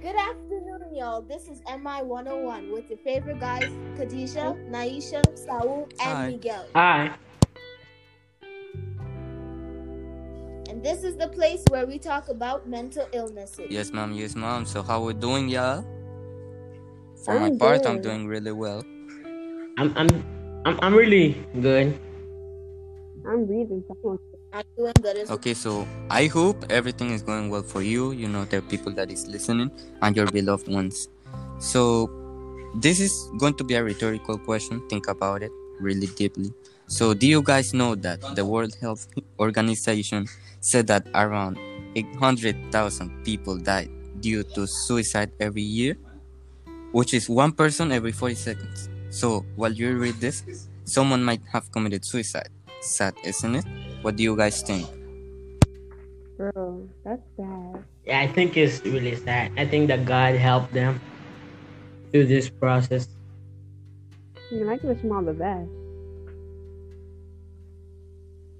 Good afternoon, y'all. This is MI 101 with your favorite guys, Khadijah, Naisha, Saul, and Hi. Miguel. Hi. And this is the place where we talk about mental illnesses. Yes, mom. Yes, mom. So how we doing, y'all? For my I'm part, I'm doing really well. I'm I'm I'm, I'm really good. I'm breathing. Someone. I'm doing good as Okay, so I hope everything is going well for you. You know, the people that is listening and your beloved ones. So this is going to be a rhetorical question. Think about it really deeply. So do you guys know that the World Health Organization said that around 800,000 people die due to suicide every year, which is one person every 40 seconds. So while you read this, someone might have committed suicide. Sad, isn't it? What do you guys think? Bro, that's bad. Yeah, I think it's really sad. I think that God helped them through this process. I mean, I can wish mom the best.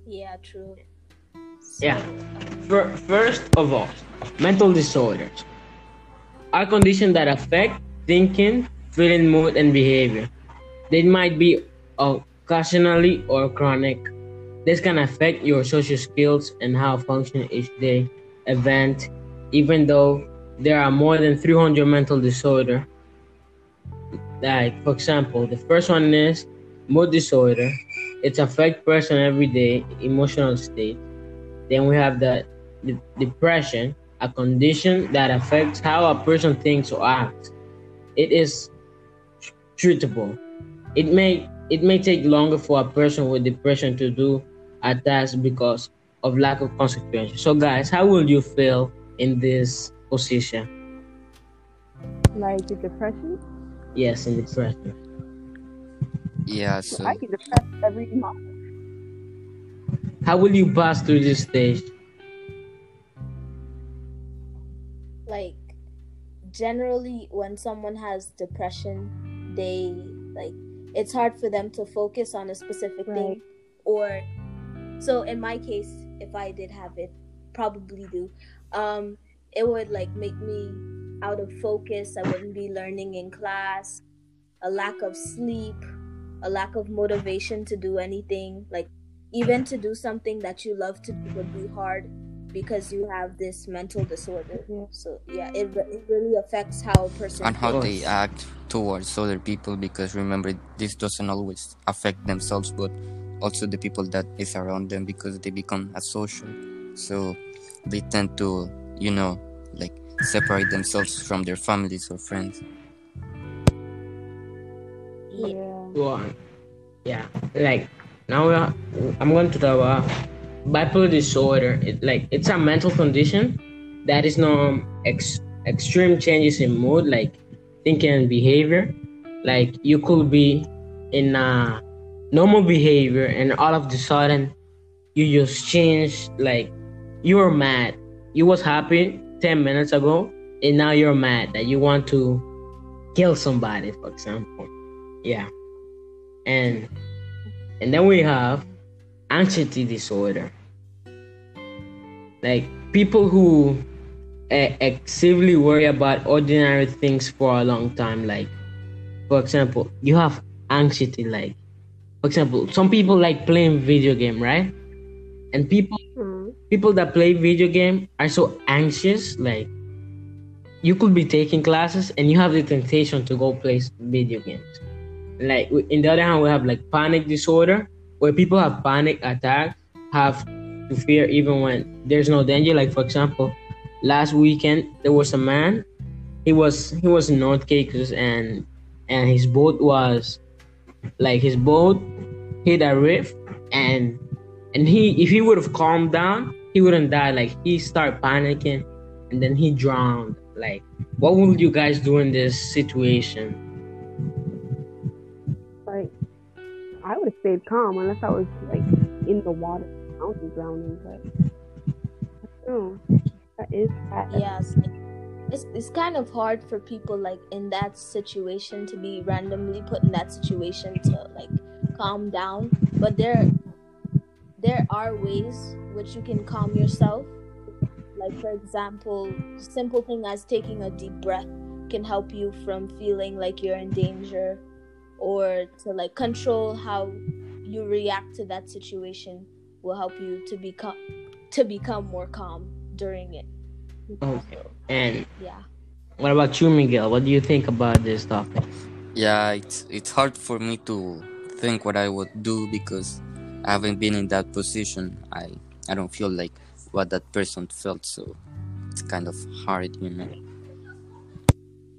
Yeah, true. Yeah. Fir- First of all, mental disorders are conditions that affect thinking, feeling, mood, and behavior. They might be oh, occasionally or chronic. This can affect your social skills and how function each day event, even though there are more than 300 mental disorder. Like, for example, the first one is mood disorder. It affects person everyday emotional state. Then we have the, the depression, a condition that affects how a person thinks or acts. It is treatable. It may it may take longer for a person with depression to do a task because of lack of consequences. So guys, how will you feel in this position? Like the depression. Yes, in depression. Yeah, So so I get depressed every month. How will you pass through this stage? Like, generally, when someone has depression, they, like, it's hard for them to focus on a specific Right. thing. Or, so in my case, if I did have it, probably do, um, it would, like, make me out of focus. I wouldn't be learning in class, a lack of sleep, a lack of motivation to do anything. Like, even to do something that you love to do would be hard because you have this mental disorder. Yeah. So yeah, it, it really affects how a person and how Of they act towards other people because remember this doesn't always affect themselves but also the people that is around them because they become asocial so they tend to you know like separate themselves from their families or friends Yeah. Yeah. Go on. Yeah, like now we are, I'm going to talk about uh, bipolar disorder. It like it's a mental condition that is no ex, extreme changes in mood, like thinking and behavior. Like you could be in a normal behavior, and all of the sudden you just change. Like you were mad, you was happy ten minutes ago, and now you're mad that you want to kill somebody, for example. Yeah and and then we have anxiety disorder like people who uh, excessively worry about ordinary things for a long time like for example you have anxiety like for example some people like playing video game right and people Hmm. people that play video game are so anxious like you could be taking classes and you have the temptation to go play video games like in the other hand we have like panic disorder where people have panic attacks have to fear even when there's no danger. Like for example last weekend there was a man. He was he was in north caicos and and his boat was like his boat hit a reef and and he if he would have calmed down he wouldn't die. Like he started panicking and then he drowned. Like what would you guys do in this situation? Like, I would have stayed calm unless I was like in the water, mountain drowning. But no, that is bad. Yes. It's, it's kind of hard for people like in that situation to be randomly put in that situation to like calm down. But there there are ways which you can calm yourself. Like for example, simple thing as taking a deep breath can help you from feeling like you're in danger or to like control how you react to that situation will help you to become to become more calm during it. Okay. And Yeah. what about you, Miguel? What do you think about this topic? Yeah, it's it's hard for me to think what I would do because I haven't been in that position. I I don't feel like what that person felt, so it's kind of hard, you know.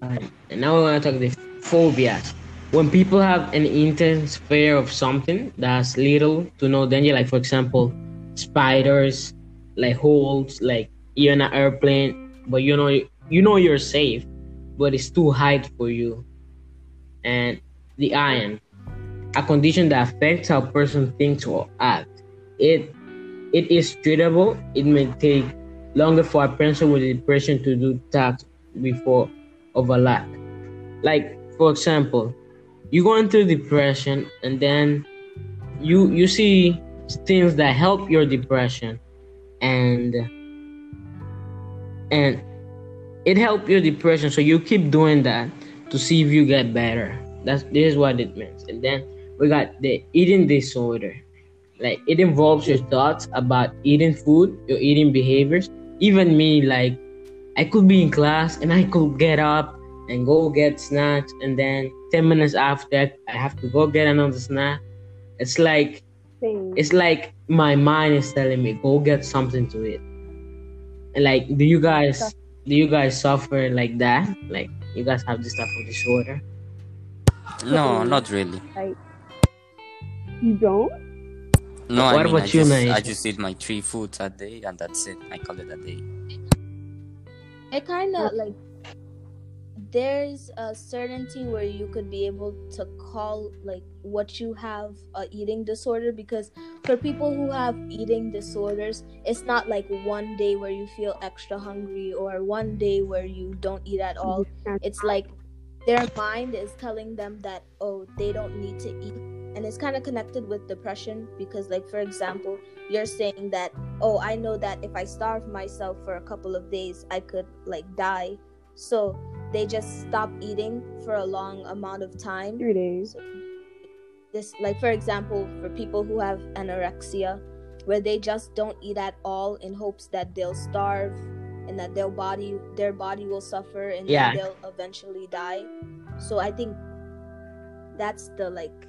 Alright, And now we want to talk the phobias. When people have an intense fear of something that's little to no danger, like for example, spiders, like holes, like you're in an airplane, but you know you know you're safe, but it's too high for you. And the iron, a condition that affects how a person thinks or acts. It it is treatable. It may take longer for a person with depression to do tasks before overlap. Like for example, you go into depression and then you you see things that help your depression and and it help your depression. So you keep doing that to see if you get better. That's this is what it means. And then we got the eating disorder. Like it involves your thoughts about eating food your eating behaviors. Even me like i could be in class and i could get up and go get snacks and then 10 minutes after i have to go get another snack it's like Same. it's like my mind is telling me go get something to eat and like do you guys do you guys suffer like that like you guys have this type of disorder No, not really. like you don't. No, I What mean, I about you, just, Nate? I just eat my three foods a day and that's it. I call it a day. It kind of like there's a certainty where you could be able to call like what you have a eating disorder because for people who have eating disorders it's not like one day where you feel extra hungry or one day where you don't eat at all. It's like their mind is telling them that oh they don't need to eat. And it's kind of connected with depression because like for example you're saying that oh i know that if i starve myself for a couple of days i could like die. So they just stop eating for a long amount of time Three days. so this like for example for people who have anorexia where they just don't eat at all in hopes that they'll starve and that their body their body will suffer and Yeah. they'll eventually die so i think that's the like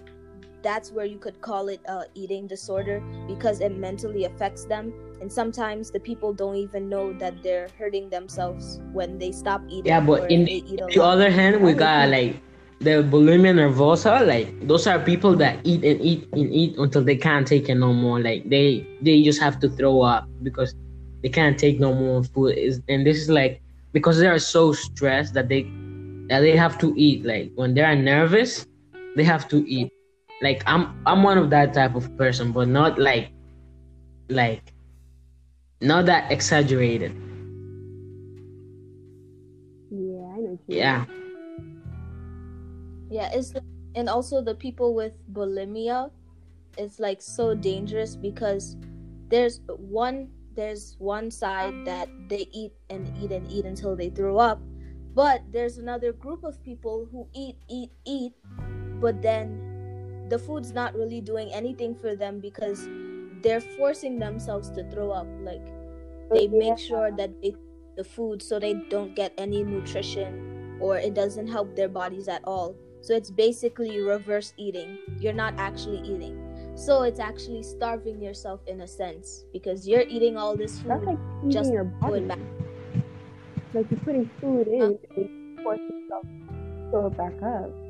that's where you could call it a eating disorder because it mentally affects them and sometimes the people don't even know that they're hurting themselves when they stop eating Yeah, but in On the other hand, we got like the bulimia nervosa. Like those are people that eat and eat and eat until they can't take it no more. Like they they just have to throw up because they can't take no more food. Is and this is like because they are so stressed that they that they have to eat. Like when they are nervous, they have to eat. Like I'm I'm one of that type of person, but not like like not that exaggerated. Yeah, I know. Yeah. Yeah, it's and also the people with bulimia, it's like so dangerous because there's one there's one side that they eat and eat and eat until they throw up, but there's another group of people who eat eat eat, but then the food's not really doing anything for them because they're forcing themselves to throw up. Like they make sure that they the food so they don't get any nutrition or it doesn't help their bodies at all. So it's basically reverse eating. You're not actually eating. So it's actually starving yourself in a sense because you're eating all this That's food like feeding just your body. back. Like you're putting food in and you force yourself to throw it back up.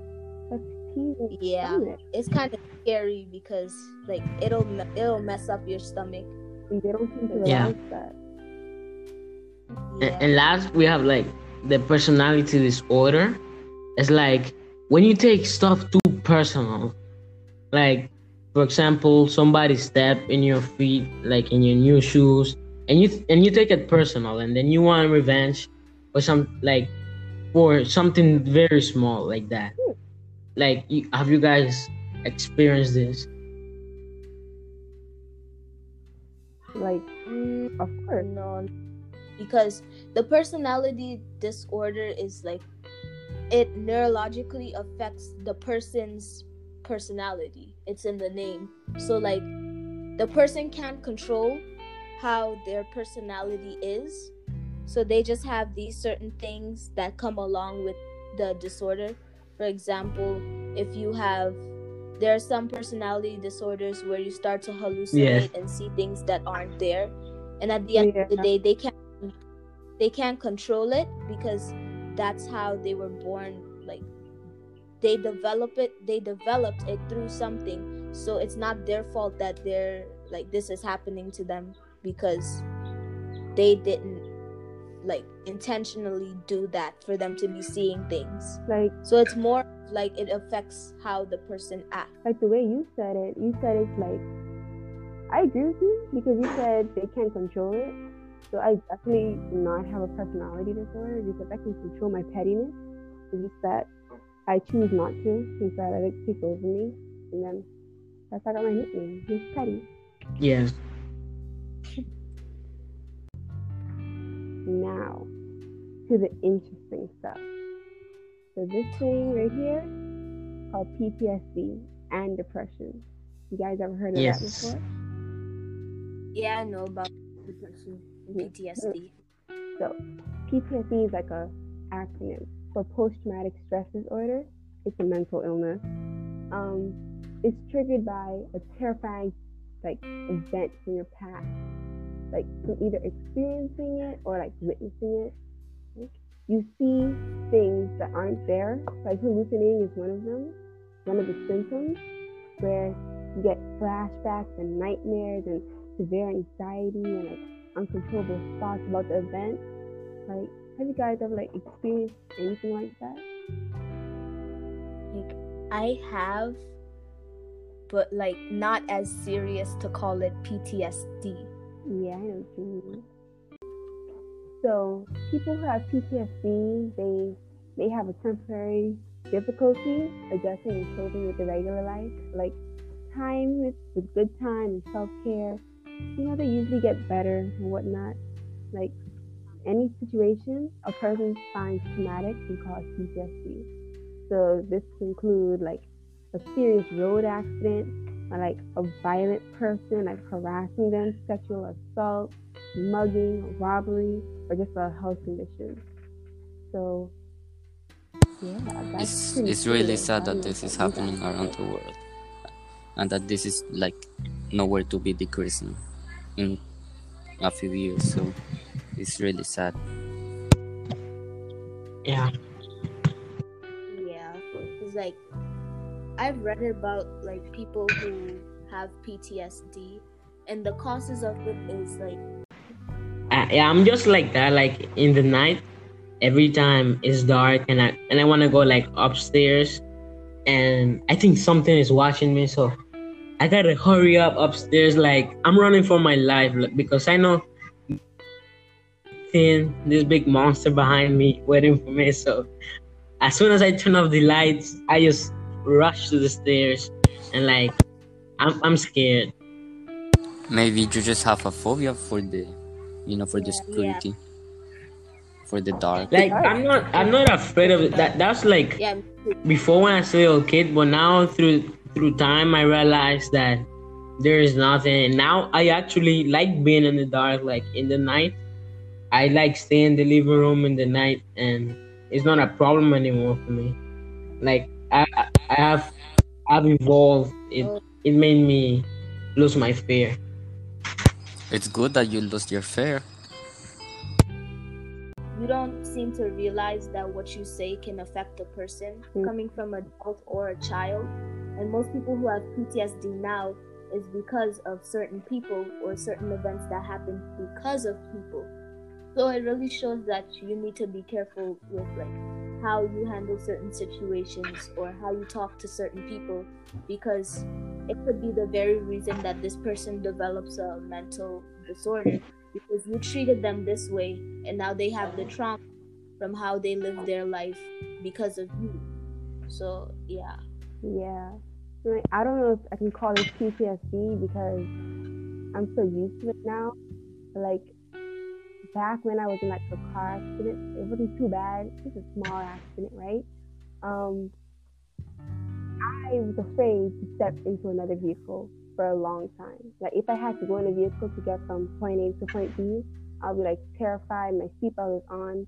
That's teasing Yeah. stomach. It's kind of scary because like it'll it'll mess up your stomach. And they don't seem to Yeah. realize that. And, Yeah. and last, we have like the personality disorder. It's like when you take stuff too personal, like for example, somebody step in your feet, like in your new shoes, and you and you take it personal, and then you want revenge or some like for something very small like that. Hmm. Like, you, have you guys experienced this? Like, of course. no, because the personality disorder is like it neurologically affects the person's personality. It's in the name. So like the person can't control how their personality is. So they just have these certain things that come along with the disorder. For example, if you have there are some personality disorders where you start to hallucinate and see things that aren't there. And at the end Yeah. of the day they can't they can't control it because that's how they were born like they develop it they developed it through something so it's not their fault that they're like this is happening to them because they didn't like intentionally do that for them to be seeing things Like so it's more like it affects how the person acts like the way you said it, you said it's like I agree with you because you said they can't control it. So I definitely do not have a personality disorder because I can control my pettiness. It's just that I choose not to since I let it take over me. And then that's how I got my nickname. Miss Petty. Yes. Now to the interesting stuff. So this thing right here called PTSD and depression. You guys ever heard of Yes. that before? yeah i know about depression and ptsd So, PTSD is like a acronym for post-traumatic stress disorder. It's a mental illness. Um, it's triggered by a terrifying, like, event from your past, like from either experiencing it or like witnessing it. Like, you see things that aren't there. Like hallucinating is one of them. One of the symptoms where you get flashbacks and nightmares and severe anxiety and like uncontrollable thoughts about the event. Like, have you guys ever like experienced anything like that? like i have but like not as serious to call it ptsd Yeah, I know what you mean. So, people who have PTSD, they may have a temporary difficulty adjusting and coping with the regular life. Like, time with, good time and self care, you know, they usually get better and whatnot. Like, any situation a person finds traumatic can cause PTSD. So, this can include like a serious road accident, like a violent person like harassing them, sexual assault, mugging, robbery, or just a health condition. So yeah, that's it's it's really sad that this is happening that. around the world and that this is like nowhere to be decreasing in a few years so it's really sad Yeah. Yeah, it's like I've read about like people who have PTSD, and the causes of it is like I, yeah, I'm just like that. Like in the night, every time it's dark and I and I want to go like upstairs, and I think something is watching me, so I gotta hurry up upstairs. Like I'm running for my life because I know thin this big monster behind me waiting for me. So as soon as I turn off the lights, I just rush to the stairs and like I'm I'm scared. maybe you just have a phobia for the you know for the Yeah, security for the dark Like I'm not I'm not afraid of it. That that's like yeah, before when I was a little kid, but now through through time I realized that there is nothing. And now I actually like being in the dark, like in the night. I like staying in the living room in the night, and it's not a problem anymore for me. Like I I I have I've evolved. It it made me lose my fear. it's good that you lost your fear you don't seem to realize that what you say can affect a person Mm. coming from an adult or a child. And most people who have PTSD now is because of certain people or certain events that happen because of people. So it really shows that you need to be careful with like how you handle certain situations or how you talk to certain people because it could be the very reason that this person develops a mental disorder because you treated them this way and now they have the trauma from how they live their life because of you. So yeah. Yeah. I don't know if I can call it PTSD because I'm so used to it now. Like back when I was in like a car accident, it wasn't too bad. Just a small accident, right? Um, I was afraid to step into another vehicle for a long time. Like if I had to go in a vehicle to get from point A to point B, I'll be like terrified. My seatbelt is on,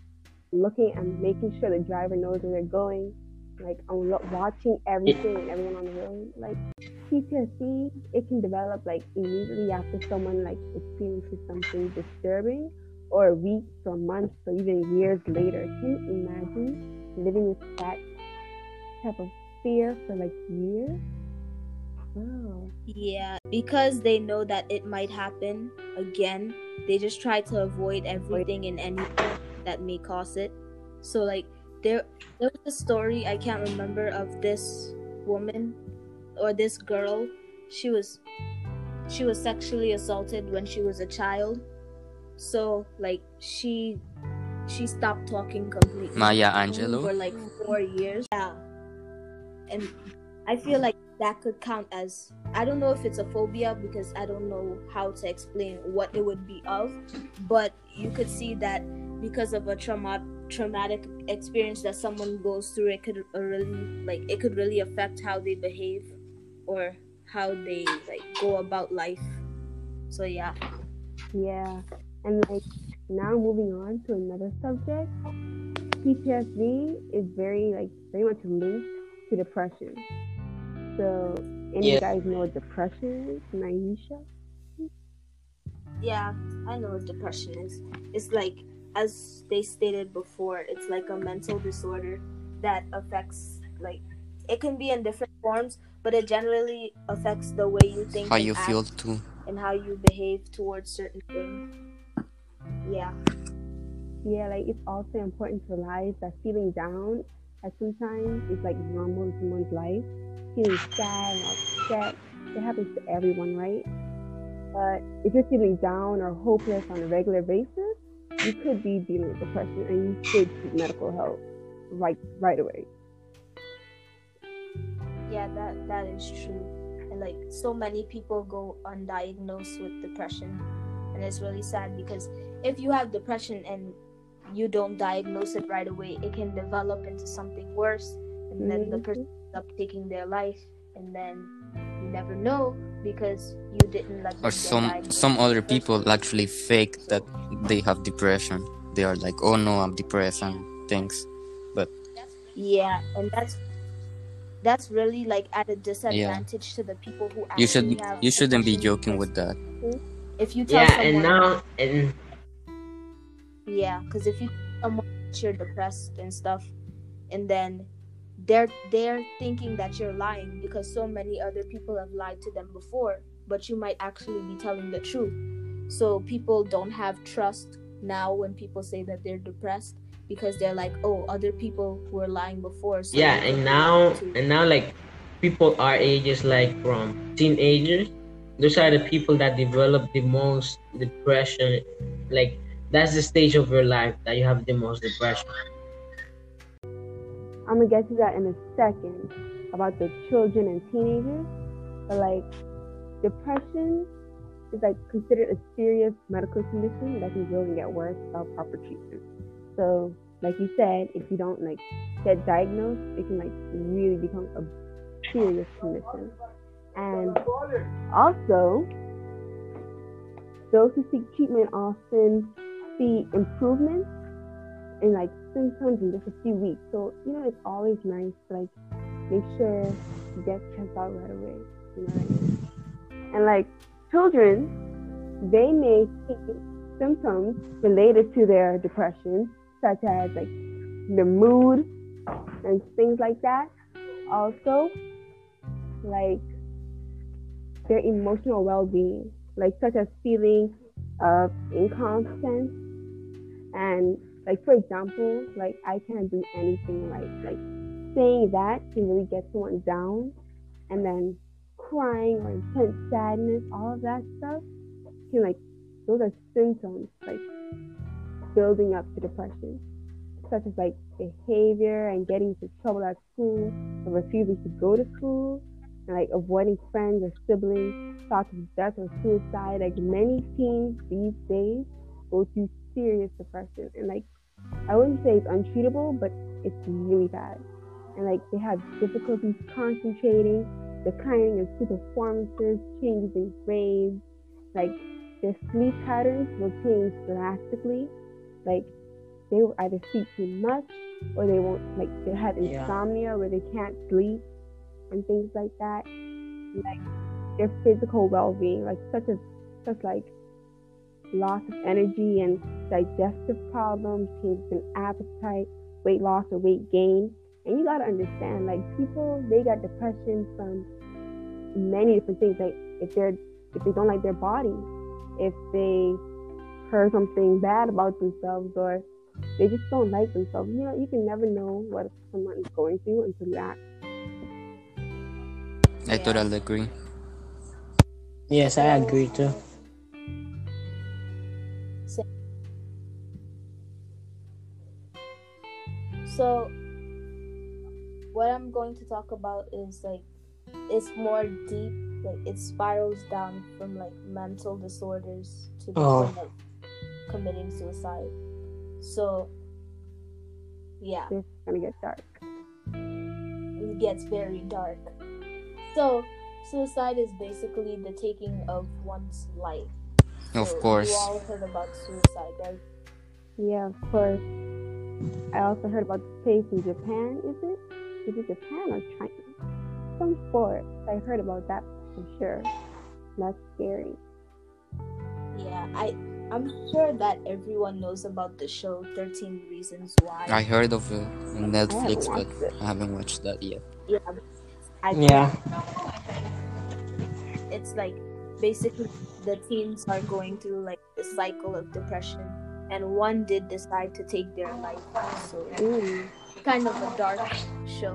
looking and making sure the driver knows where they're going. Like I'm watching everything and everyone on the road. Like PTSD, it can develop like immediately after someone like experiences something disturbing, or weeks or months or even years later. Can you imagine living with that type of fear for like years? Wow. Yeah, because they know that it might happen again, they just try to avoid everything and anything that may cause it. So like there there was a story I can't remember of this woman or this girl. She was she was sexually assaulted when she was a child. So like she she stopped talking completely. Maya Angelou for like four years. Yeah. And I feel like that could count as I don't know if it's a phobia because I don't know how to explain what it would be of, but you could see that because of a trauma traumatic experience that someone goes through, it could really like it could really affect how they behave or how they like go about life. So yeah. Yeah. And like now moving on to another subject, PTSD is very like very much linked to depression. So any of Yeah. you guys know what depression is? Naisha? Yeah, I know what depression is. It's like, as they stated before, it's like a mental disorder that affects, like, it can be in different forms, but it generally affects the way you think, How and you act, feel too. and how you behave towards certain things. Yeah, Yeah, like it's also important to realize that feeling down at sometimes is like normal in someone's life. Feeling sad and upset, it happens to everyone, right? But if you're feeling down or hopeless on a regular basis, you could be dealing with depression and you should seek medical help right right away. yeah, that that is true. And like, so many people go undiagnosed with depression, and it's really sad because if you have depression and you don't diagnose it right away, it can develop into something worse, and then the Mhm. person ends up taking their life, and then you never know because you didn't let Or get some diagnosed some other in the first people actually fake that they have depression. They are like, oh no, I'm depressed and things. But yeah, and that's that's really like at a disadvantage to the people who actually You should have you shouldn't be joking with that. If you tell Yeah, someone, and now and yeah, because if you someone you're depressed and stuff, and then they're they're thinking that you're lying because so many other people have lied to them before, but you might actually be telling the truth. So people don't have trust now when people say that they're depressed because they're like, oh, other people were lying before. So yeah, and now and now like people our ages, like from teenagers, those are the people that develop the most depression. Like that's the stage of your life that you have the most depression. I'm gonna get to that in a second about the children and teenagers. But like depression is like considered a serious medical condition that can grow and get worse without proper treatment. So like you said, if you don't like get diagnosed, it can like really become a serious condition. And also those who seek treatment often see improvements in like symptoms in just a few weeks. So, you know, it's always nice to like make sure you get checked out right away. You know what I mean? And like children, they may see symptoms related to their depression, such as like the mood and things like that. Also, like their emotional well being, like such as feeling of incompetence and like for example, like I can't do anything right. Like saying that can really get someone down and then crying or intense sadness, all of that stuff can like those are symptoms like building up to depression. Such as like behavior and getting into trouble at school or refusing to go to school like avoiding friends or siblings, thoughts of death or suicide. Like many teens these days go through serious depression, and like I wouldn't say it's untreatable, but it's really bad. And like they have difficulties concentrating, declining in school performances, changes in grades, like their sleep patterns will change drastically. Like they will either sleep too much or they won't like they have Yeah. insomnia where they can't sleep and things like that. Like their physical well being, like such as such like loss of energy and digestive problems, changes in appetite, weight loss or weight gain. And you gotta understand, like people they got depression from many different things. Like if they're if they don't like their body, if they heard something bad about themselves or they just don't like themselves. You know, you can never know what someone is going through until you ask. I Yeah. totally agree. Yes, I agree too. So, what I'm going to talk about is like it's more deep. Like it spirals down from like mental disorders to Oh. point of committing suicide. So, yeah, It's gonna get dark. it gets very dark. So, suicide is basically the taking of one's life. Of So, course. You all heard about suicide, right? Yeah, of course. I also heard about the place in Japan, is it? Is it Japan or China? Some sport. I heard about that for sure. That's scary. Yeah, I I'm sure that everyone knows about the show 13 Reasons Why. I heard of it on Netflix, but it. I haven't watched that yet. Yeah. I Yeah. It's like basically the teens are going through like the cycle of depression and one did decide to take their life. So Ooh. kind of a dark show.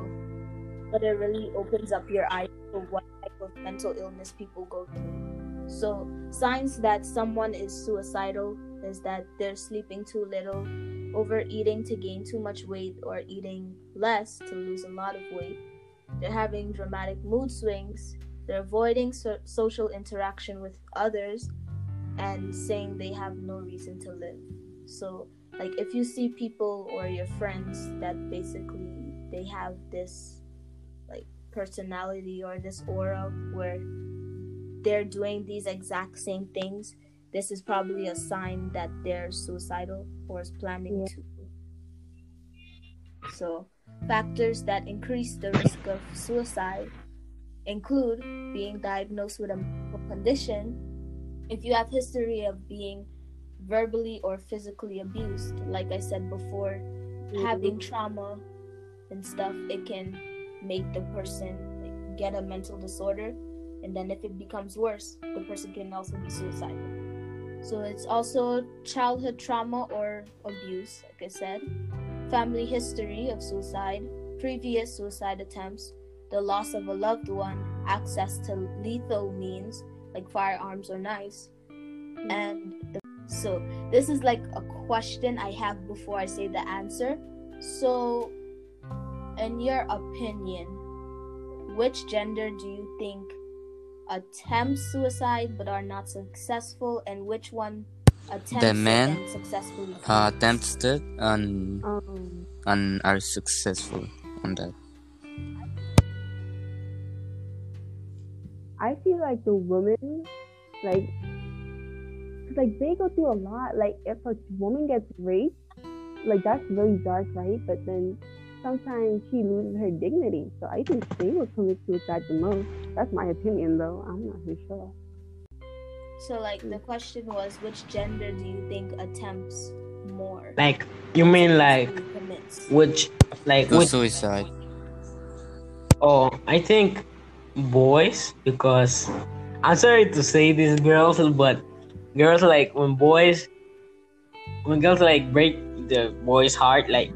But it really opens up your eyes to what type of mental illness people go through. So signs that someone is suicidal is that they're sleeping too little, overeating to gain too much weight, or eating less to lose a lot of weight. They're having dramatic mood swings. They're avoiding so- social interaction with others and saying they have no reason to live. So, like, if you see people or your friends that basically they have this like personality or this aura where they're doing these exact same things, this is probably a sign that they're suicidal or is planning Yeah. to. So, factors that increase the risk of suicide include being diagnosed with a condition, if you have history of being verbally or physically abused, like I said before, mm-hmm. having trauma and stuff, it can make the person get a mental disorder, and then if it becomes worse, the person can also be suicidal. So it's also childhood trauma or abuse, like I said, family history of suicide, previous suicide attempts, the loss of a loved one, access to lethal means like firearms or knives, and the, so this is like a question I have before I say the answer. So, in your opinion, which gender do you think attempts suicide but are not successful, and which one The it man, and successfully? Uh, attempts it and Um, and are successful on that. I feel like the women, like, 'cause, like they go through a lot. Like, if a woman gets raped, like that's really dark, right? But then sometimes she loses her dignity. So I think they will commit suicide the most. That's my opinion, though. I'm not too sure. So, like, the hmm. question was, which gender do you think attempts more? Like you mean like which like Do which suicide. oh I think boys because I'm sorry to say this girls but girls like when boys when girls like break the boy's heart like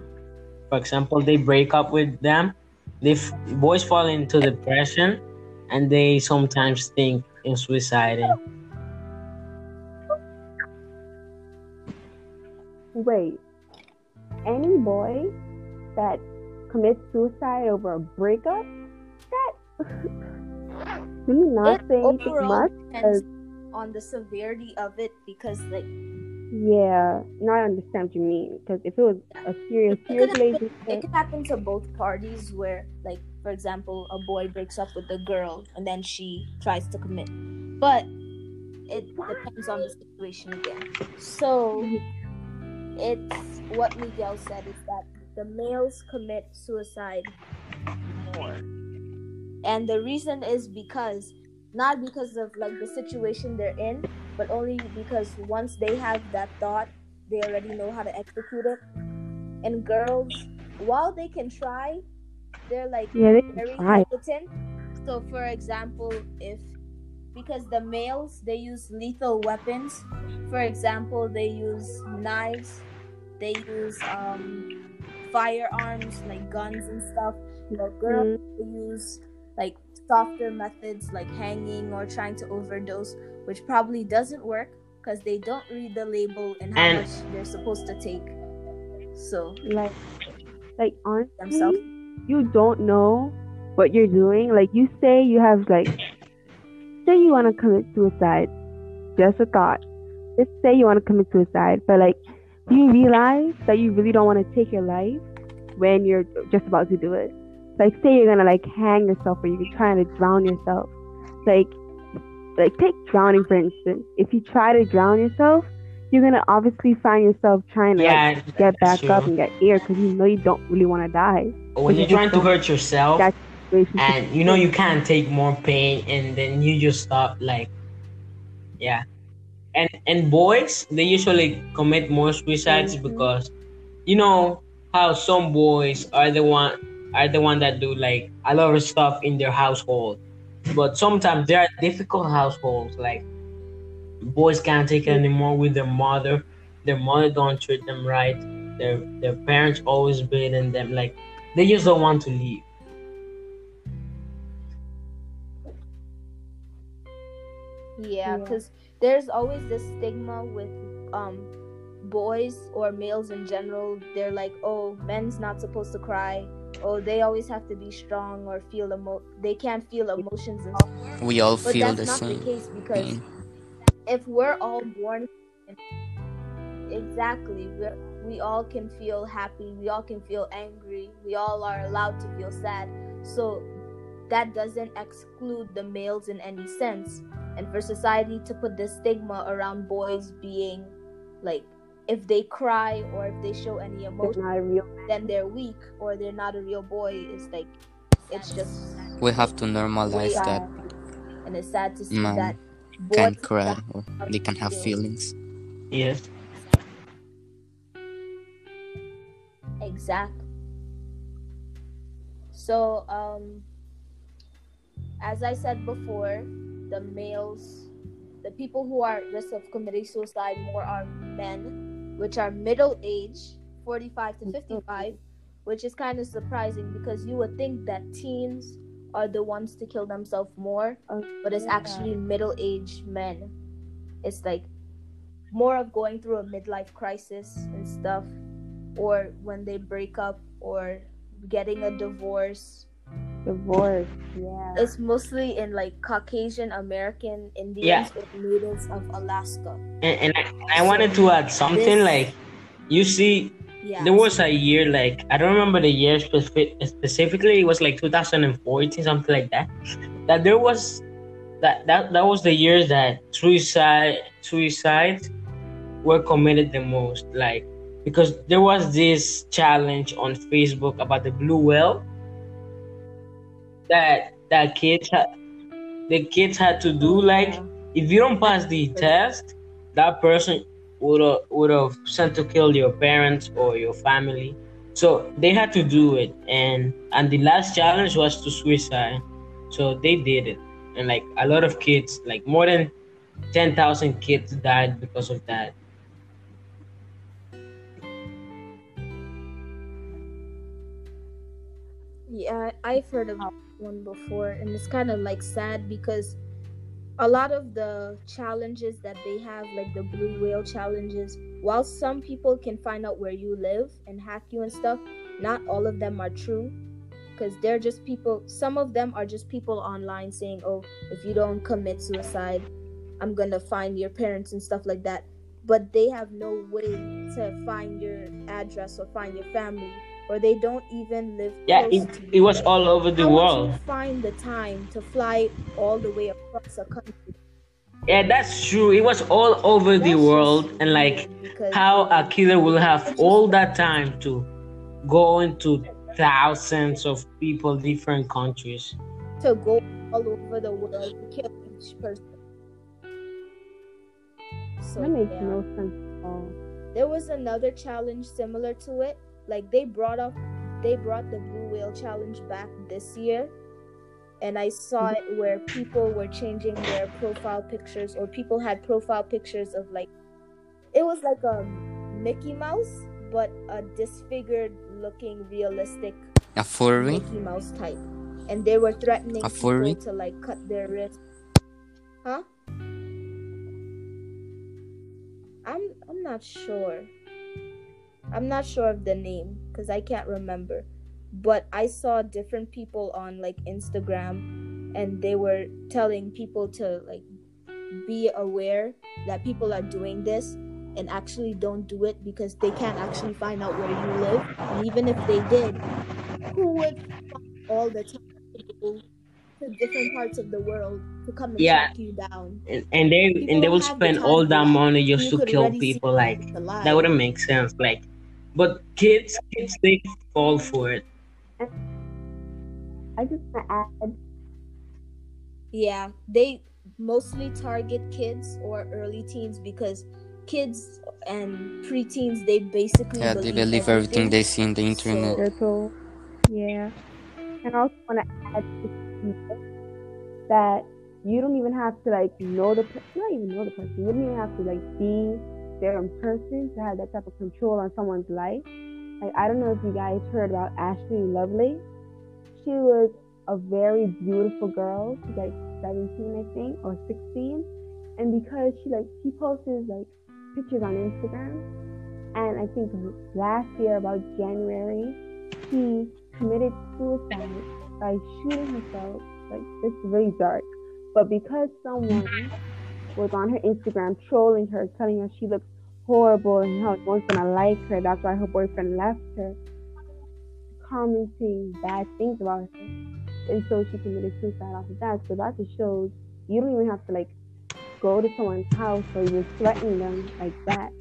for example they break up with them they f- boys fall into depression and they sometimes think in suiciding Wait, any boy that commits suicide over a breakup, that do you not It say overall much? depends on the severity of it because, like, Yeah, now I understand what you mean. Because if it was a serious, It serious happen, it relationship, could happen to both parties where, like, for example, a boy breaks up with a girl and then she tries to commit. But it depends on the situation again. So mm-hmm. It's what Miguel said is that the males commit suicide more. And the reason is because not because of like the situation they're in, but only because once they have that thought, they already know how to execute it. And girls, while they can try, they're like yeah, they very try. hesitant. So, for example, if because the males they use lethal weapons, for example, they use knives, they use um, firearms like guns and stuff. But girls they use like softer methods like hanging or trying to overdose, which probably doesn't work because they don't read the label and how And- much they're supposed to take. So Like, like honestly, themselves. you don't know what you're doing. Like you say you have like, say you want to commit suicide. Just a thought. Just say you want to commit suicide, but like, do you realize that you really don't want to take your life when you're just about to do it? Like, say you're gonna like hang yourself or you're trying to drown yourself. Like, like take drowning for instance. If you try to drown yourself, you're gonna obviously find yourself trying to like, get back that's up and get air because you know you don't really want to die. when you're trying to hurt yourself and you know you can't take more pain and then you just stop like yeah. And and boys they usually commit more suicides Mhm. because you know how some boys are the one are the one that do like a lot of stuff in their household. But sometimes there are difficult households like boys can't take it anymore with their mother. Their mother don't treat them right. Their their parents always beating them like they just don't want to leave Yeah, Yeah. because there's always this stigma with um boys or males in general. They're like, oh, men's not supposed to cry. Oh, they always have to be strong or feel emo. They can't feel emotions and stuff. We all But feel that's the not same the case because pain. if we're all born exactly we're, we all can feel happy we all can feel angry we all are allowed to feel sad so that doesn't exclude the males in any sense and for society to put this stigma around boys being like if they cry or if they show any emotion not a real. then they're weak or they're not a real boy is like it's just We have to normalize way that out. and it's sad to see Man that can cry or they can have feelings. yes Exactly. So, um, as I said before, the males, the people who are at risk of committing suicide more are men, which are middle age, 45 to 55, which is kind of surprising because you would think that teens are the ones to kill themselves more, oh, but it's actually middle aged men. It's like more of going through a midlife crisis and stuff, or when they break up, or getting a divorce. Divorce. Yeah. It's mostly in like Caucasian American Indians or natives of Alaska. and, and I, I wanted to add something This- like you see Yeah. there was a year like i don't remember the year specific, specifically it was like 2014 something like that that there was that that, that was the year that suicide suicides were committed the most like because there was this challenge on facebook about the blue whale that that kids had the kids had to do like if you don't pass the test that person would have would have sent to kill your parents or your family. So they had to do it and and the last challenge was to suicide. So they did it. And like a lot of kids like more than 10,000 kids died because of that. Yeah, I've heard of one before, and it's kind of like sad because a lot of the challenges that they have, like the blue whale challenges, while some people can find out where you live and hack you and stuff, not all of them are true. Because they're just people, some of them are just people online saying, oh, if you don't commit suicide, I'm gonna find your parents and stuff like that. but they have no way to find your address or find your family, or they don't even live. Yeah, close it, to it was all over the How would world. you find the time to fly all the way across a country? Yeah, that's true. It was all over the That's just world, and like how a killer will have all that time to go into thousands of people, different countries. to go all over the world to kill each person. So That makes yeah. no sense at all. There was another challenge similar to it. Like they brought up they brought the blue whale challenge back this year. And I saw it where people were changing their profile pictures or people had profile pictures of like it was like a Mickey Mouse but a disfigured looking realistic A furry? Mickey Mouse type. And they were threatening A furry? people to like cut their wrist. Huh? I'm I'm not sure. I'm not sure of the name because I can't remember. But I saw different people on like Instagram and they were telling people to like be aware that people are doing this and actually don't do it because they can't actually find out where you live. And even if they did, who would all the time to to different parts of the world to come and Yeah. track you down? And, and they and they will spend all that money just to kill people. Like it's a lie. that wouldn't make sense. Like, but kids, kids, they fall for it. I just want to add Yeah, they mostly target kids or early teens because kids and preteens they basically Yeah, they believe everything they see in the internet. So- Circle. Yeah. And I also want to add to this that you don't even have to like know the person, not even know the person. You don't even have to like be there in person to have that type of control on someone's life. Like I don't know if you guys heard about Ashley Lovely. She was a very beautiful girl. She's like 17, I think, or 16. And because she like she posts like pictures on Instagram, and I think last year about January, she committed suicide by shooting herself. Like it's really dark, but because someone was on her Instagram trolling her, telling her she looks horrible and how no one's gonna like her, that's why her boyfriend left her, commenting bad things about her, and so she committed suicide off of that. So that just shows you don't even have to like go to someone's house or even threaten them like that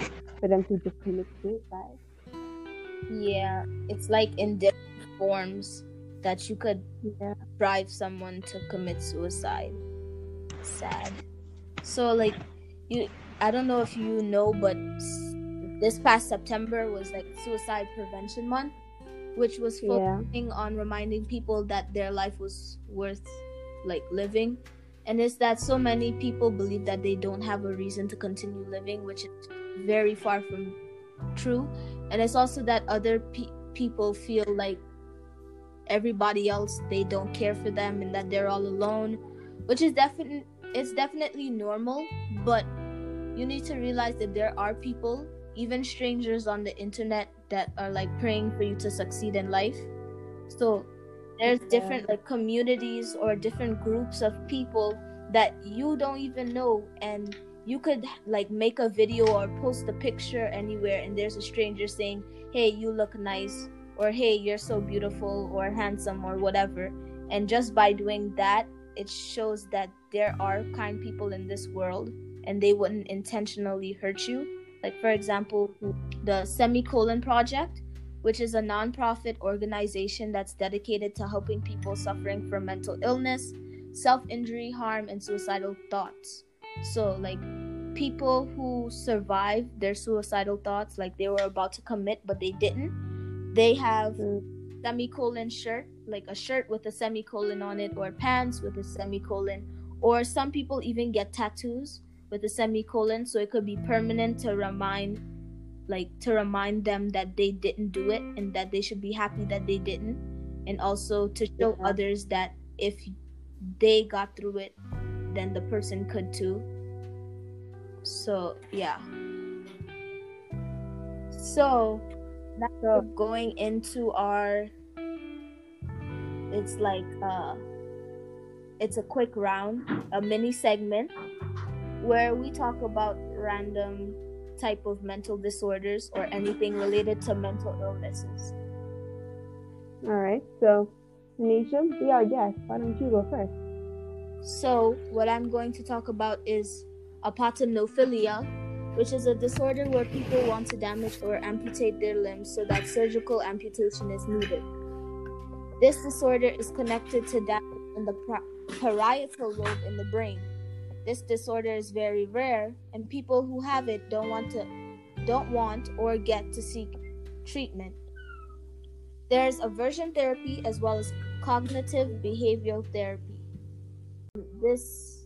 for them to just commit suicide. Yeah, it's like in different forms that you could Yeah. drive someone to commit suicide. Sad. So like you I don't know if you know but this past September was like suicide prevention month which was Yeah. focusing on reminding people that their life was worth like living and it's that so many people believe that they don't have a reason to continue living which is very far from true and it's also that other pe- people feel like everybody else they don't care for them and that they're all alone which is definitely it's definitely normal but you need to realize that there are people even strangers on the internet that are like praying for you to succeed in life. So there's different like communities or different groups of people that you don't even know and you could like make a video or post a picture anywhere and there's a stranger saying hey you look nice or hey you're so beautiful or handsome or whatever. And just by doing that it shows that there are kind people in this world and they wouldn't intentionally hurt you. Like for example the semicolon project which is a non-profit organization that's dedicated to helping people suffering from mental illness self-injury harm and suicidal thoughts. So like people who survive their suicidal thoughts like they were about to commit but they didn't. They have Mm. semicolon shirt like a shirt with a semicolon on it or pants with a semicolon or some people even get tattoos with a semicolon so it could be permanent to remind like to remind them that they didn't do it and that they should be happy that they didn't. And also to show Yeah. others that if they got through it then the person could too. So yeah. So now So- going into our it's like uh it's a quick round a mini segment where we talk about random type of mental disorders or anything related to mental illnesses. All right. So, Nisha, be our guest. Why don't you go first? So, what I'm going to talk about is apotemnophilia, which is a disorder where people want to damage or amputate their limbs so that surgical amputation is needed. This disorder is connected to damage in the parietal lobe in the brain. This disorder is very rare, and people who have it don't want to don't want or get to seek treatment. There's aversion therapy as well as cognitive behavioral therapy. This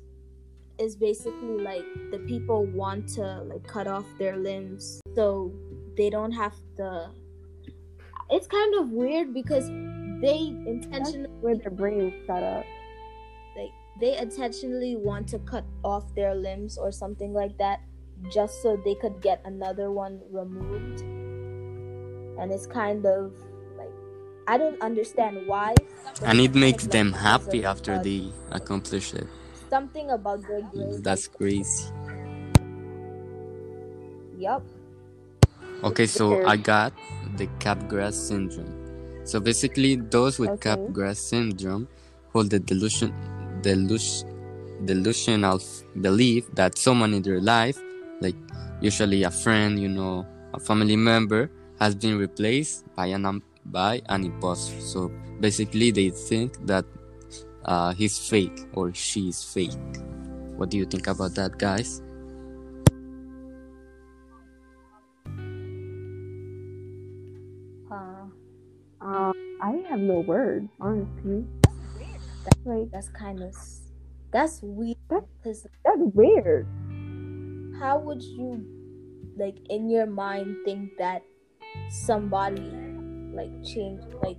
is basically like the people want to like cut off their limbs so they don't have to it's kind of weird because they intentionally where their brains cut up they intentionally want to cut off their limbs or something like that just so they could get another one removed and it's kind of like i don't understand why and it makes them happy after they accomplish it something about their. That's crazy. Yup. Okay, so I got the Capgras syndrome. So basically, those with okay. Capgras syndrome hold the delusion, delusion, delusional belief that someone in their life, like usually a friend, you know, a family member, has been replaced by an by an imposter. So basically, they think that uh, he's fake or she's fake. What do you think about that, guys? Uh, uh, I have no words, honestly. That's like that's kind of that's weird. That's, that's weird. How would you, like, in your mind, think that somebody like changed, like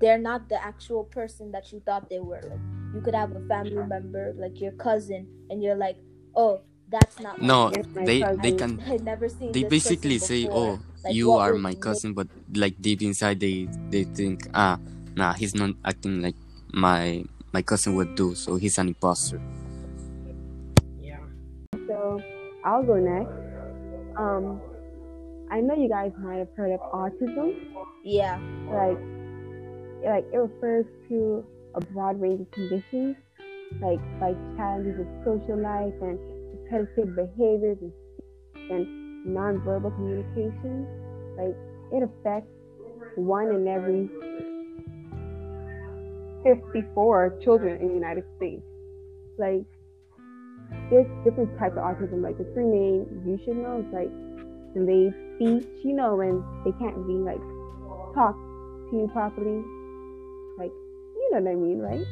they're not the actual person that you thought they were. Like you could have a family member, like your cousin, and you're like, oh, that's not. No, they cousin. they can. I, never seen. They basically say, oh, like, you are my cousin, but like deep inside, they they think, ah, nah, he's not acting like my my cousin would do, so he's an imposter. Yeah. So I'll go next. Um, I know you guys might have heard of autism. Yeah. Like like it refers to a broad range of conditions, like like challenges of social life and repetitive behaviors and, and nonverbal communication. Like it affects one in every 54 children in the United States. Like there's different types of autism. Like the three main you should know is like delayed speech, you know, when they can't really like talk to you properly like, you know what I mean, right?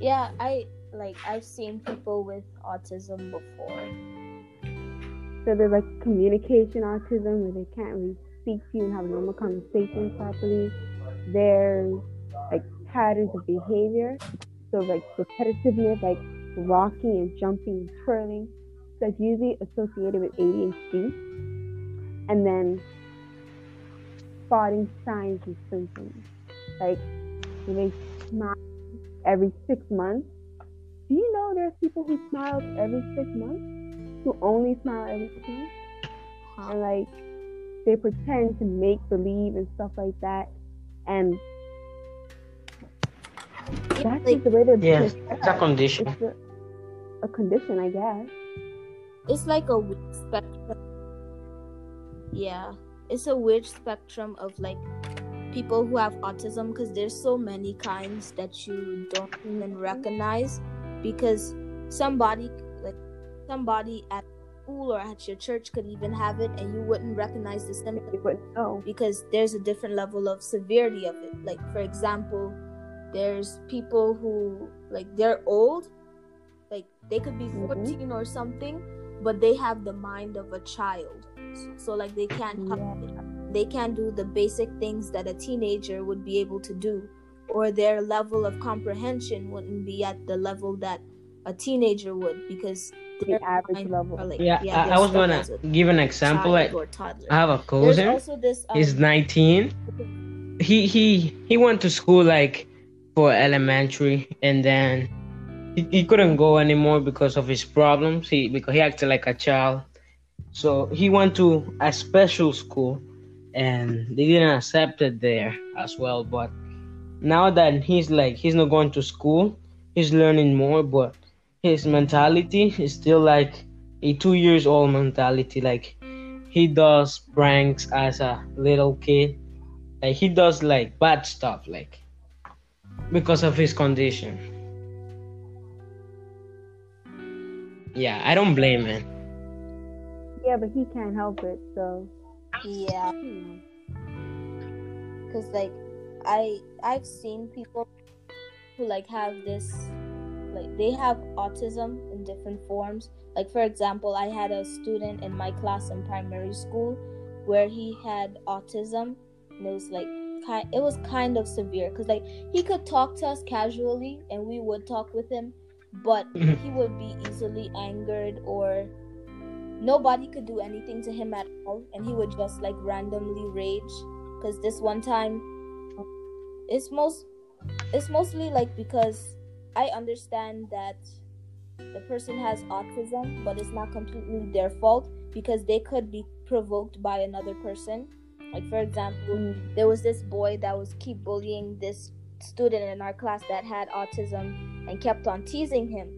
Yeah, I like I've seen people with autism before. So there's like communication autism where they can't really speak to you and have a normal conversation properly. There's like patterns of behavior. So like repetitiveness, like rocking and jumping and twirling. That's usually associated with ADHD. And then spotting signs and symptoms. Like they smile every six months. Do you know there's people who smile every six months? Who only smile every six months? And like they pretend to make believe and stuff like that. And that's like, just the way they're yeah, it's a condition. It's a, a condition, I guess. It's like a weird spectrum. Yeah, it's a weird spectrum of like people who have autism because there's so many kinds that you don't even recognize because somebody like somebody at school or at your church could even have it and you wouldn't recognize the symptoms no. because there's a different level of severity of it like for example there's people who like they're old like they could be mm-hmm. 14 mm-hmm. or something but they have the mind of a child so, so like they can't yeah they can't do the basic things that a teenager would be able to do or their level of comprehension wouldn't be at the level that a teenager would because the average level. Like, yeah, yeah I, I was gonna give an example. Like, I have a cousin. This, um, He's 19. He he he went to school like for elementary, and then he, he couldn't go anymore because of his problems. He because he acted like a child, So he went to a special school and they didn't accept it there as well. But now that he's like he's not going to school, he's learning more, but his mentality is still like a two years old mentality. Like he does pranks as a little kid. Like he does like bad stuff, like because of his condition. Yeah, I don't blame him. Yeah, but he can't help it, so Yeah, because like I I've seen people who like have this like they have autism in different forms. Like for example, I had a student in my class in primary school where he had autism and it was like kind it was kind of severe because like he could talk to us casually and we would talk with him but Mhm. he would be easily angered or nobody could do anything to him at all and he would just like randomly rage because this one time it's most it's mostly like because i understand that the person has autism but it's not completely their fault because they could be provoked by another person like for example there was this boy that was keep bullying this student in our class that had autism and kept on teasing him.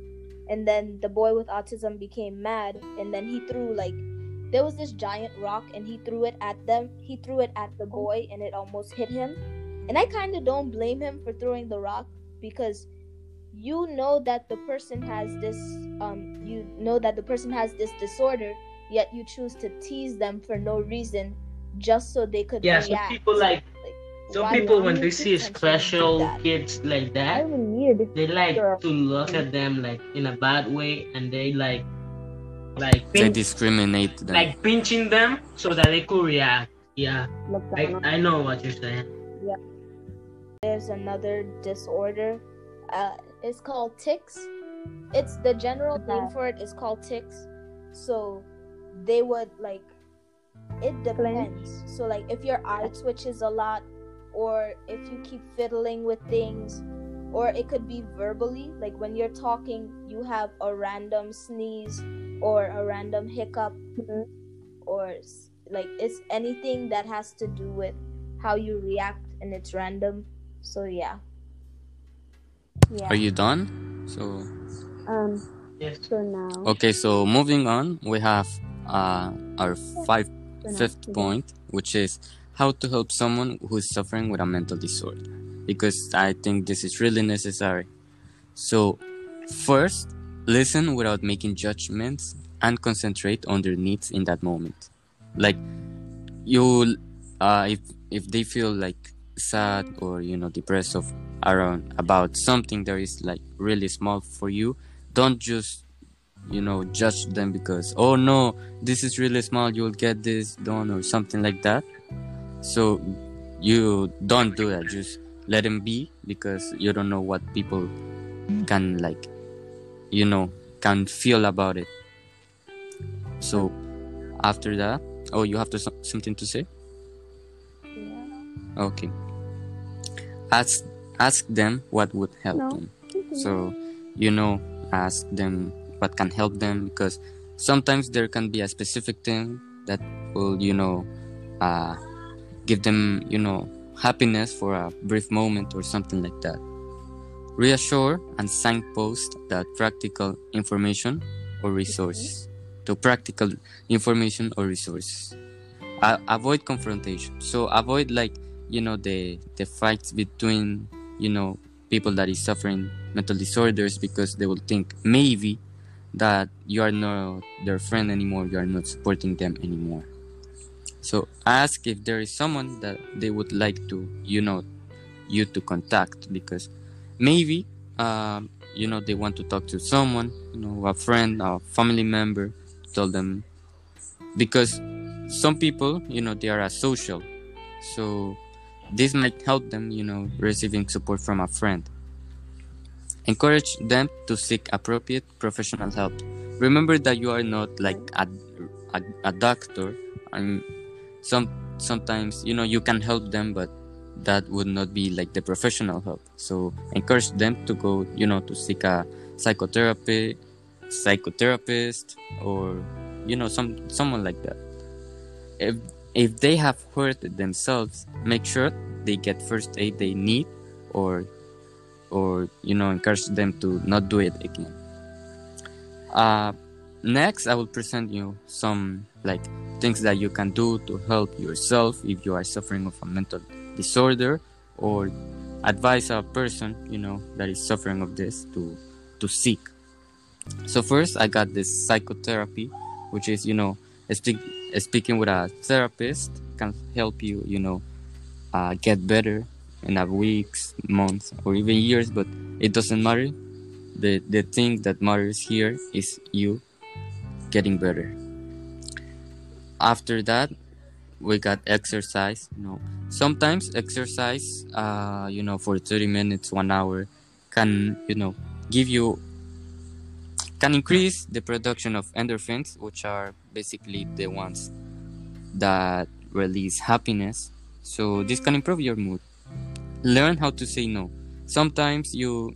And then the boy with autism became mad and then he threw like there was this giant rock and he threw it at them. He threw it at the boy and it almost hit him. And i kind of don't blame him for throwing the rock because you know that the person has this um you know that the person has this disorder yet you choose to tease them for no reason just so they could Yeah, some react. people like some people when they see attention special kids like that, really needed this. they like to look at them like in a bad way and they like like They discriminate them. like pinching them so that they could react. Yeah, I, I know what you're saying. Yeah there's another disorder. Uh, it's called tics. It's the general name Okay. for it is called tics. So they would like it depends. So like if your eye twitches a lot, or if you keep fiddling with things, or it could be verbally. Like when you're talking, you have a random sneeze or a random hiccup, Mhm. or like it's anything that has to do with how you react and it's random. So yeah. Yeah. Are you done? So Um, Yes. so now. okay, so moving on, we have uh, our five so now- fifth point, which is how to help someone who's suffering with a mental disorder. Because I think this is really necessary. So, first, listen without making judgments and concentrate on their needs in that moment. Like, you, uh, if if they feel like sad or you know depressed of around about something that is like really small for you, don't just you know judge them because oh no this is really small you'll get this done or something like that. So you don't do that. Just let them be because you don't know what people can like you know can feel about it. So after that oh you have to something to say? Yeah. okay. Ask ask them what would help No. them. So you know ask them what can help them because sometimes there can be a specific thing that will you know uh, give them you know happiness for a brief moment or something like that. Reassure and signpost that practical information or resources. To practical information or resources. Uh, avoid confrontation. So avoid like you know the the fights between you know people that is suffering mental disorders because they will think maybe that you are not their friend anymore you are not supporting them anymore. So ask if there is someone that they would like to you know you to contact because maybe um, you know they want to talk to someone you know a friend a family member tell them because some people you know they are asocial. So this might help them you know receiving support from a friend encourage them to seek appropriate professional help. Remember that you are not like a, a, a doctor and some sometimes you know you can help them but that would not be like the professional help. So encourage them to go you know to seek a psychotherapy psychotherapist or you know some someone like that. If if they have hurt themselves make sure they get first aid they need or or you know encourage them to not do it again. Uh next i will present you some like things that you can do to help yourself if you are suffering of a mental disorder or advise a person you know that is suffering of this to to seek. So first i got this psychotherapy which is you know speak, speaking with a therapist can help you you know uh, get better in a weeks months or even years but it doesn't matter. The the thing that matters here is you getting better. After that we got exercise you know. Sometimes exercise uh you know for 30 minutes one hour can you know give you can increase the production of endorphins which are basically the ones that release happiness. So this can improve your mood learn how to say no. Sometimes you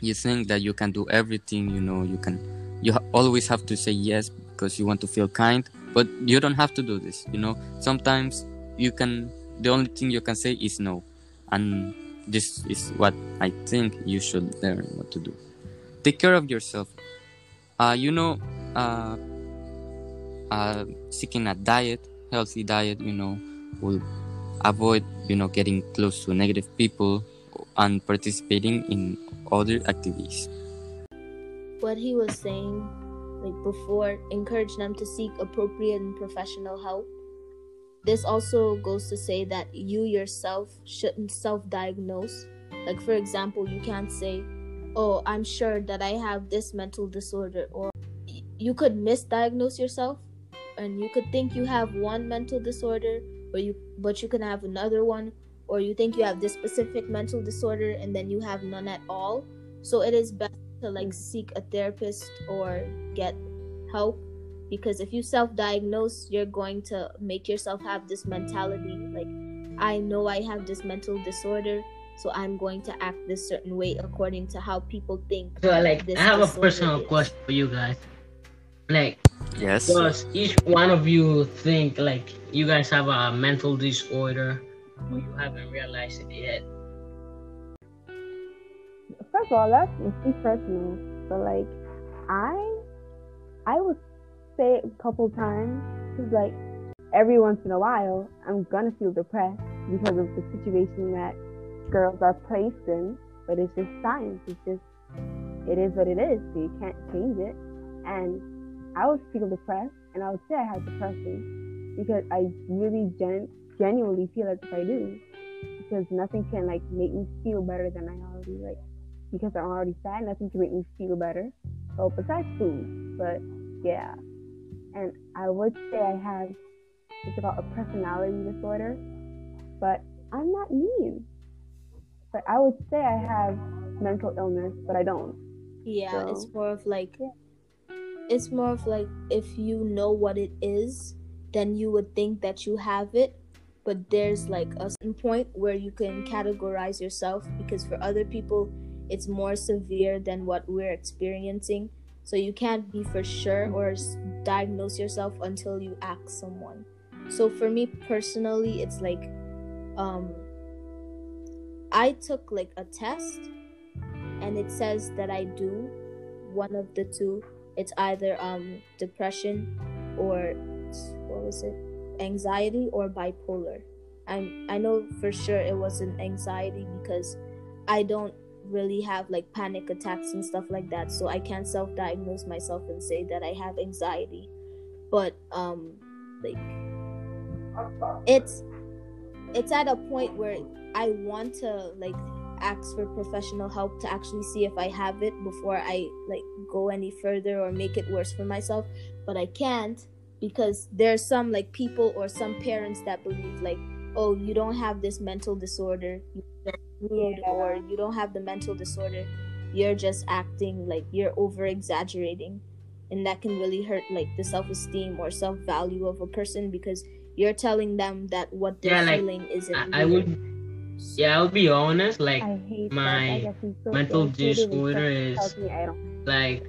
you think that you can do everything you know you can you always have to say yes because you want to feel kind but you don't have to do this you know. Sometimes you can the only thing you can say is no and this is what i think you should learn what to do. Take care of yourself. Uh you know uh uh seeking a diet healthy diet you know will avoid you know getting close to negative people and participating in other activities. What he was saying like before encourage them to seek appropriate and professional help. This also goes to say that you yourself shouldn't self-diagnose. Like for example you can't say oh i'm sure that i have this mental disorder or you could misdiagnose yourself and you could think you have one mental disorder or you but you can have another one or you think you have this specific mental disorder and then you have none at all so it is best to like seek a therapist or get help because if you self-diagnose you're going to make yourself have this mentality like i know i have this mental disorder so i'm going to act this certain way according to how people think So like this I have a personal is. question for you guys. Like yes does each one of you think like you guys have a mental disorder or you haven't realized it yet? First of all, that's it's personal. But like, I, I would say a couple times, cause like every once in a while, I'm gonna feel depressed because of the situation that girls are placed in. But it's just science. It's just, it is what it is. So you can't change it. And I would feel depressed, and I would say I have depression because I really gen- genuinely feel as if I do. Because nothing can like make me feel better than I already like because I'm already sad, nothing can make me feel better. So besides food, but yeah. And I would say I have it's about a personality disorder, but I'm not mean. But I would say I have mental illness, but I don't. Yeah, it's So- more of like Yeah. It's more of like if you know what it is, then you would think that you have it. But there's like a certain point where you can categorize yourself because for other people it's more severe than what we're experiencing. So you can't be for sure or diagnose yourself until you ask someone. So for me personally, it's like um I took like a test and it says that I do one of the two. It's either um depression or what was it? Anxiety or bipolar. I I know for sure it wasn't anxiety because I don't really have like panic attacks and stuff like that, so I can't self-diagnose myself and say that I have anxiety. But um like it's it's at a point where I want to like ask for professional help to actually see if I have it before I like go any further or make it worse for myself. But I can't because there's some like people or some parents that believe like, oh, you don't have this mental disorder, you Yeah. or you don't have the mental disorder, you're just acting like you're over exaggerating. And that can really hurt like the self esteem or self value of a person because you're telling them that what they're Yeah, like, feeling isn't I, I would yeah, I'll be honest, like my that. I get me so mental disorder is tells me I don't have like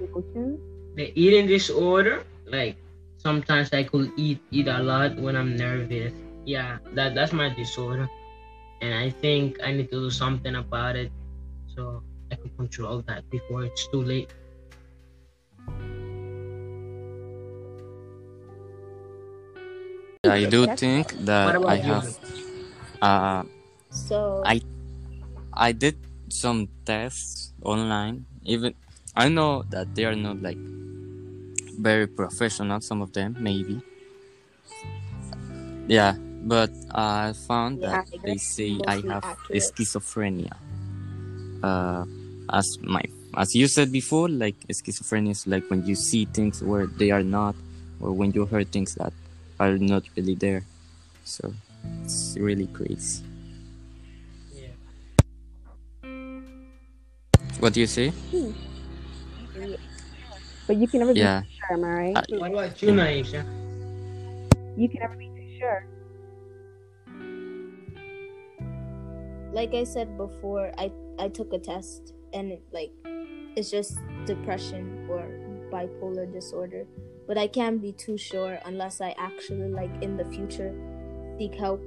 the eating disorder, like sometimes I could eat eat a lot when I'm nervous. Yeah, that that's my disorder, and I think I need to do something about it so I can control that before it's too late. I do think that I have. Uh, So I I did some tests online. Even I know that they are not like very professional. Some of them, maybe. Yeah, but I found Yeah, that I they say I have accurate. schizophrenia. Uh, as my as you said before, like schizophrenia is like when you see things where they are not, or when you hear things that are not really there. So it's really crazy. What do you say? But you can never Yeah. be too sure, am I right? Uh, What about you, Naisha? you can never be too sure. like I said before, I I took a test and it, like it's just depression or bipolar disorder. But I can't be too sure unless I actually like in the future seek help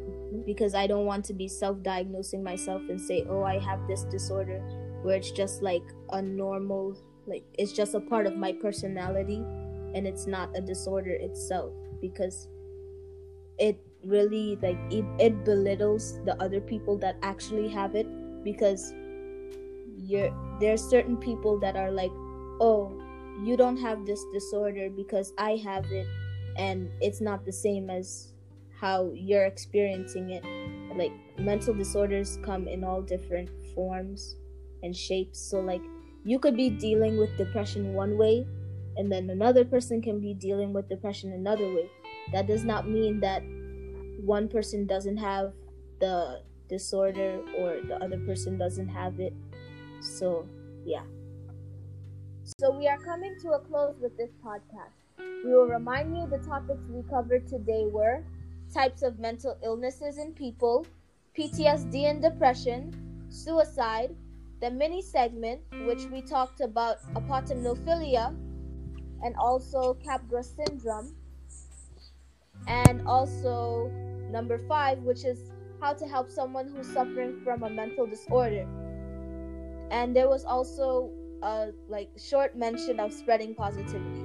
because I don't want to be self-diagnosing myself and say, "Oh, I have this disorder," where it's just like a normal like it's just a part of my personality and it's not a disorder itself because it really like it, it belittles the other people that actually have it because you're there's certain people that are like oh you don't have this disorder because i have it and it's not the same as how you're experiencing it. Like mental disorders come in all different forms and shapes so like you could be dealing with depression one way and then another person can be dealing with depression another way that does not mean that one person doesn't have the disorder or the other person doesn't have it. So, yeah. So, we are coming to a close with this podcast. We will remind you the topics we covered today were types of mental illnesses in people, PTSD and depression, suicide, the mini segment, which we talked about apotemnophilia, and also Capgras syndrome, and also number five, which is how to help someone who's suffering from a mental disorder. And there was also a like short mention of spreading positivity.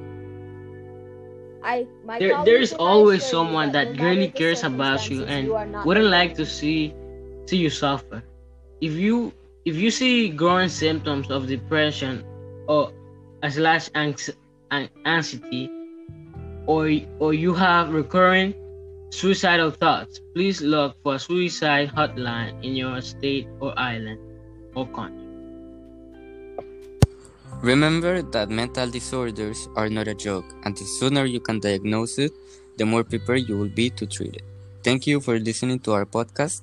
I my There, there's always someone that that really cares about you and you wouldn't like to see see you suffer. If you if you see growing symptoms of depression or a slash anxiety or or you have recurring suicidal thoughts, please look for a suicide hotline in your state or island or country. Remember that mental disorders are not a joke, and the sooner you can diagnose it, the more prepared you will be to treat it. Thank you for listening to our podcast.